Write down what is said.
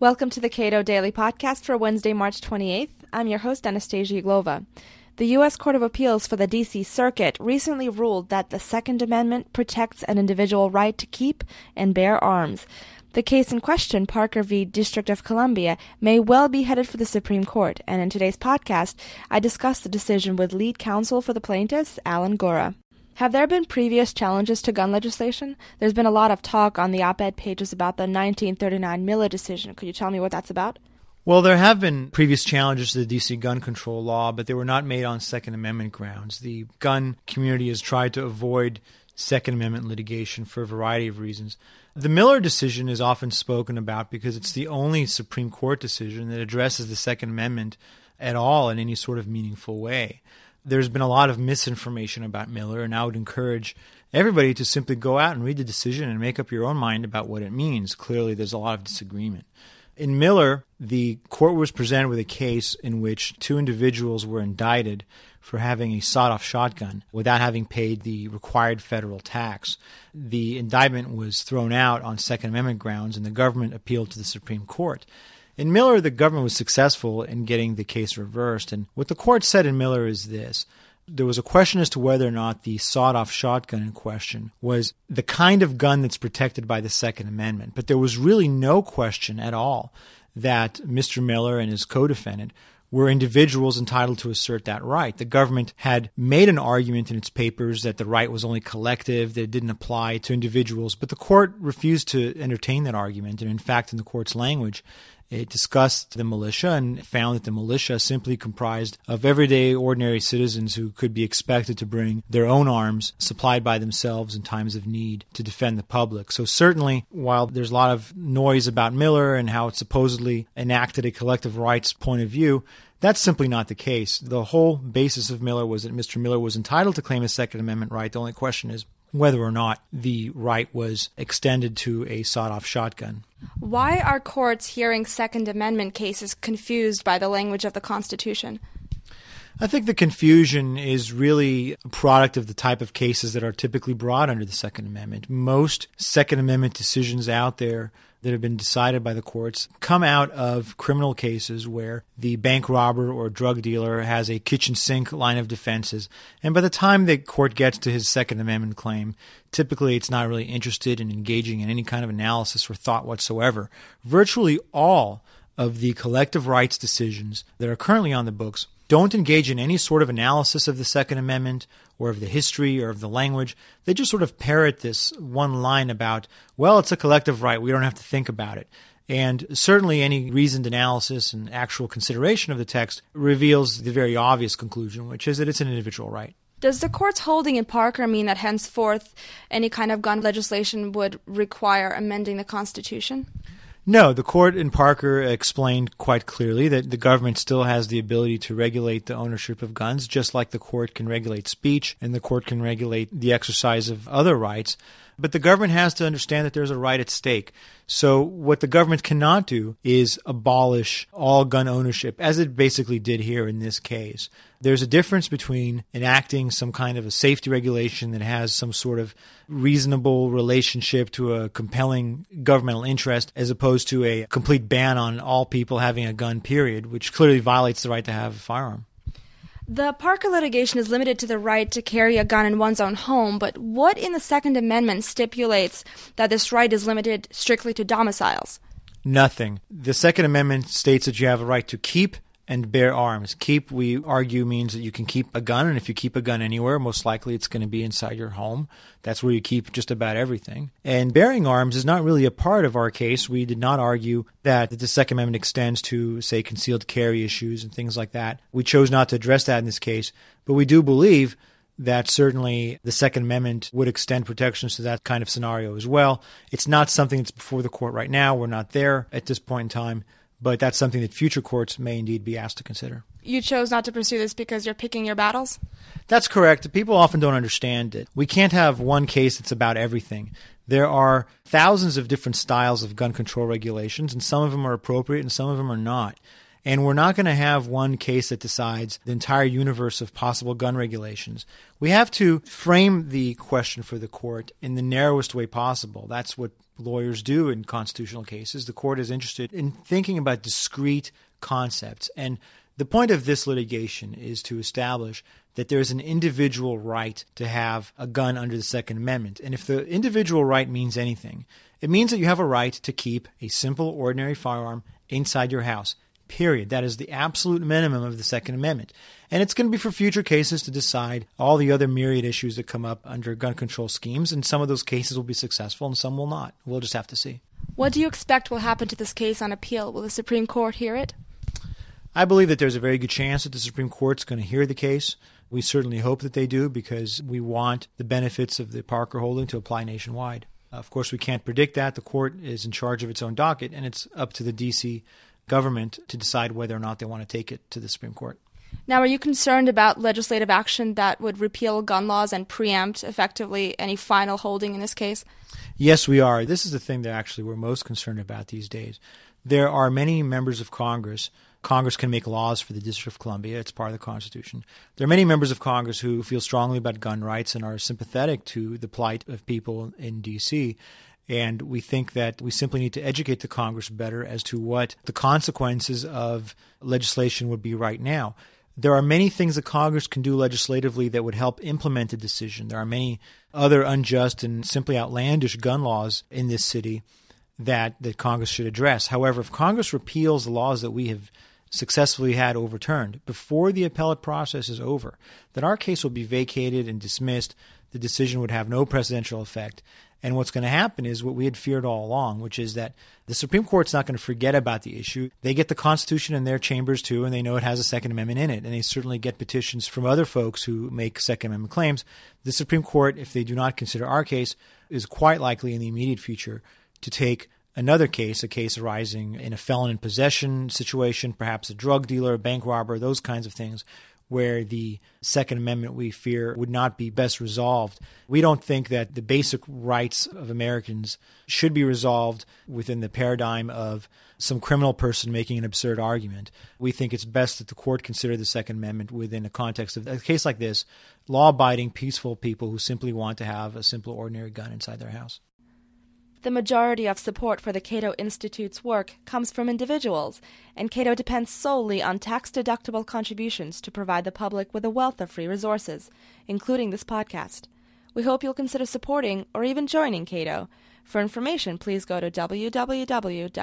Welcome to the Cato Daily Podcast for Wednesday, March 28th. I'm your host, Anastasia Uglova. The U.S. Court of Appeals for the D.C. Circuit recently ruled that the Second Amendment protects an individual right to keep and bear arms. The case in question, Parker v. District of Columbia, may well be headed for the Supreme Court, and in today's podcast, I discuss the decision with lead counsel for the plaintiffs, Alan Gura. Have there been previous challenges to gun legislation? There's been a lot of talk on the op ed pages about the 1939 Miller decision. Could you tell me what that's about? Well, there have been previous challenges to the D.C. gun control law, but they were not made on Second Amendment grounds. The gun community has tried to avoid Second Amendment litigation for a variety of reasons. The Miller decision is often spoken about because it's the only Supreme Court decision that addresses the Second Amendment at all in any sort of meaningful way there's been a lot of misinformation about Miller, and I would encourage everybody to simply go out and read the decision and make up your own mind about what it means. Clearly, there's a lot of disagreement. In Miller, the court was presented with a case in which two individuals were indicted for having a sawed off shotgun without having paid the required federal tax. The indictment was thrown out on Second Amendment grounds, and the government appealed to the Supreme Court. In Miller, the government was successful in getting the case reversed. And what the court said in Miller is this there was a question as to whether or not the sawed off shotgun in question was the kind of gun that's protected by the Second Amendment. But there was really no question at all that Mr. Miller and his co defendant were individuals entitled to assert that right. The government had made an argument in its papers that the right was only collective, that it didn't apply to individuals, but the court refused to entertain that argument. And in fact, in the court's language, it discussed the militia and found that the militia simply comprised of everyday, ordinary citizens who could be expected to bring their own arms supplied by themselves in times of need to defend the public. So, certainly, while there's a lot of noise about Miller and how it supposedly enacted a collective rights point of view, that's simply not the case. The whole basis of Miller was that Mr. Miller was entitled to claim a Second Amendment right. The only question is whether or not the right was extended to a sawed off shotgun. Why are courts hearing Second Amendment cases confused by the language of the Constitution? I think the confusion is really a product of the type of cases that are typically brought under the Second Amendment. Most Second Amendment decisions out there that have been decided by the courts come out of criminal cases where the bank robber or drug dealer has a kitchen sink line of defenses. And by the time the court gets to his Second Amendment claim, typically it's not really interested in engaging in any kind of analysis or thought whatsoever. Virtually all of the collective rights decisions that are currently on the books don't engage in any sort of analysis of the Second Amendment or of the history or of the language. They just sort of parrot this one line about, well, it's a collective right. We don't have to think about it. And certainly any reasoned analysis and actual consideration of the text reveals the very obvious conclusion, which is that it's an individual right. Does the court's holding in Parker mean that henceforth any kind of gun legislation would require amending the Constitution? No, the court in Parker explained quite clearly that the government still has the ability to regulate the ownership of guns, just like the court can regulate speech and the court can regulate the exercise of other rights. But the government has to understand that there's a right at stake. So, what the government cannot do is abolish all gun ownership, as it basically did here in this case. There's a difference between enacting some kind of a safety regulation that has some sort of reasonable relationship to a compelling governmental interest as opposed to a complete ban on all people having a gun, period, which clearly violates the right to have a firearm. The Parker litigation is limited to the right to carry a gun in one's own home, but what in the Second Amendment stipulates that this right is limited strictly to domiciles? Nothing. The Second Amendment states that you have a right to keep and bear arms. Keep, we argue, means that you can keep a gun, and if you keep a gun anywhere, most likely it's going to be inside your home. That's where you keep just about everything. And bearing arms is not really a part of our case. We did not argue that the Second Amendment extends to, say, concealed carry issues and things like that. We chose not to address that in this case, but we do believe that certainly the Second Amendment would extend protections to that kind of scenario as well. It's not something that's before the court right now. We're not there at this point in time but that's something that future courts may indeed be asked to consider. You chose not to pursue this because you're picking your battles? That's correct. People often don't understand it. We can't have one case that's about everything. There are thousands of different styles of gun control regulations, and some of them are appropriate and some of them are not. And we're not going to have one case that decides the entire universe of possible gun regulations. We have to frame the question for the court in the narrowest way possible. That's what lawyers do in constitutional cases. The court is interested in thinking about discrete concepts. And the point of this litigation is to establish that there's an individual right to have a gun under the Second Amendment. And if the individual right means anything, it means that you have a right to keep a simple, ordinary firearm inside your house. Period. That is the absolute minimum of the Second Amendment. And it's going to be for future cases to decide all the other myriad issues that come up under gun control schemes. And some of those cases will be successful and some will not. We'll just have to see. What do you expect will happen to this case on appeal? Will the Supreme Court hear it? I believe that there's a very good chance that the Supreme Court's going to hear the case. We certainly hope that they do because we want the benefits of the Parker holding to apply nationwide. Of course, we can't predict that. The court is in charge of its own docket, and it's up to the D.C. government to decide whether or not they want to take it to the Supreme Court. Now, are you concerned about legislative action that would repeal gun laws and preempt effectively any final holding in this case? Yes, we are. This is the thing that actually we're most concerned about these days. There are many members of Congress. Congress can make laws for the District of Columbia. It's part of the Constitution. There are many members of Congress who feel strongly about gun rights and are sympathetic to the plight of people in D.C. And we think that we simply need to educate the Congress better as to what the consequences of legislation would be right now. There are many things that Congress can do legislatively that would help implement a decision. There are many other unjust and simply outlandish gun laws in this city that, that Congress should address. However, if Congress repeals the laws that we have successfully had overturned before the appellate process is over, then our case will be vacated and dismissed. The decision would have no presidential effect. And what's going to happen is what we had feared all along, which is that the Supreme Court's not going to forget about the issue. They get the Constitution in their chambers too, and they know it has a Second Amendment in it. And they certainly get petitions from other folks who make Second Amendment claims. The Supreme Court, if they do not consider our case, is quite likely in the immediate future to take another case, a case arising in a felon in possession situation, perhaps a drug dealer, a bank robber, those kinds of things, where the Second Amendment, we fear, would not be best resolved. We don't think that the basic rights of Americans should be resolved within the paradigm of some criminal person making an absurd argument. We think it's best that the court consider the Second Amendment within a context of a case like this law abiding, peaceful people who simply want to have a simple, ordinary gun inside their house. The majority of support for the Cato Institute's work comes from individuals, and Cato depends solely on tax deductible contributions to provide the public with a wealth of free resources, including this podcast. We hope you'll consider supporting or even joining Cato. For information, please go to www.cato.org.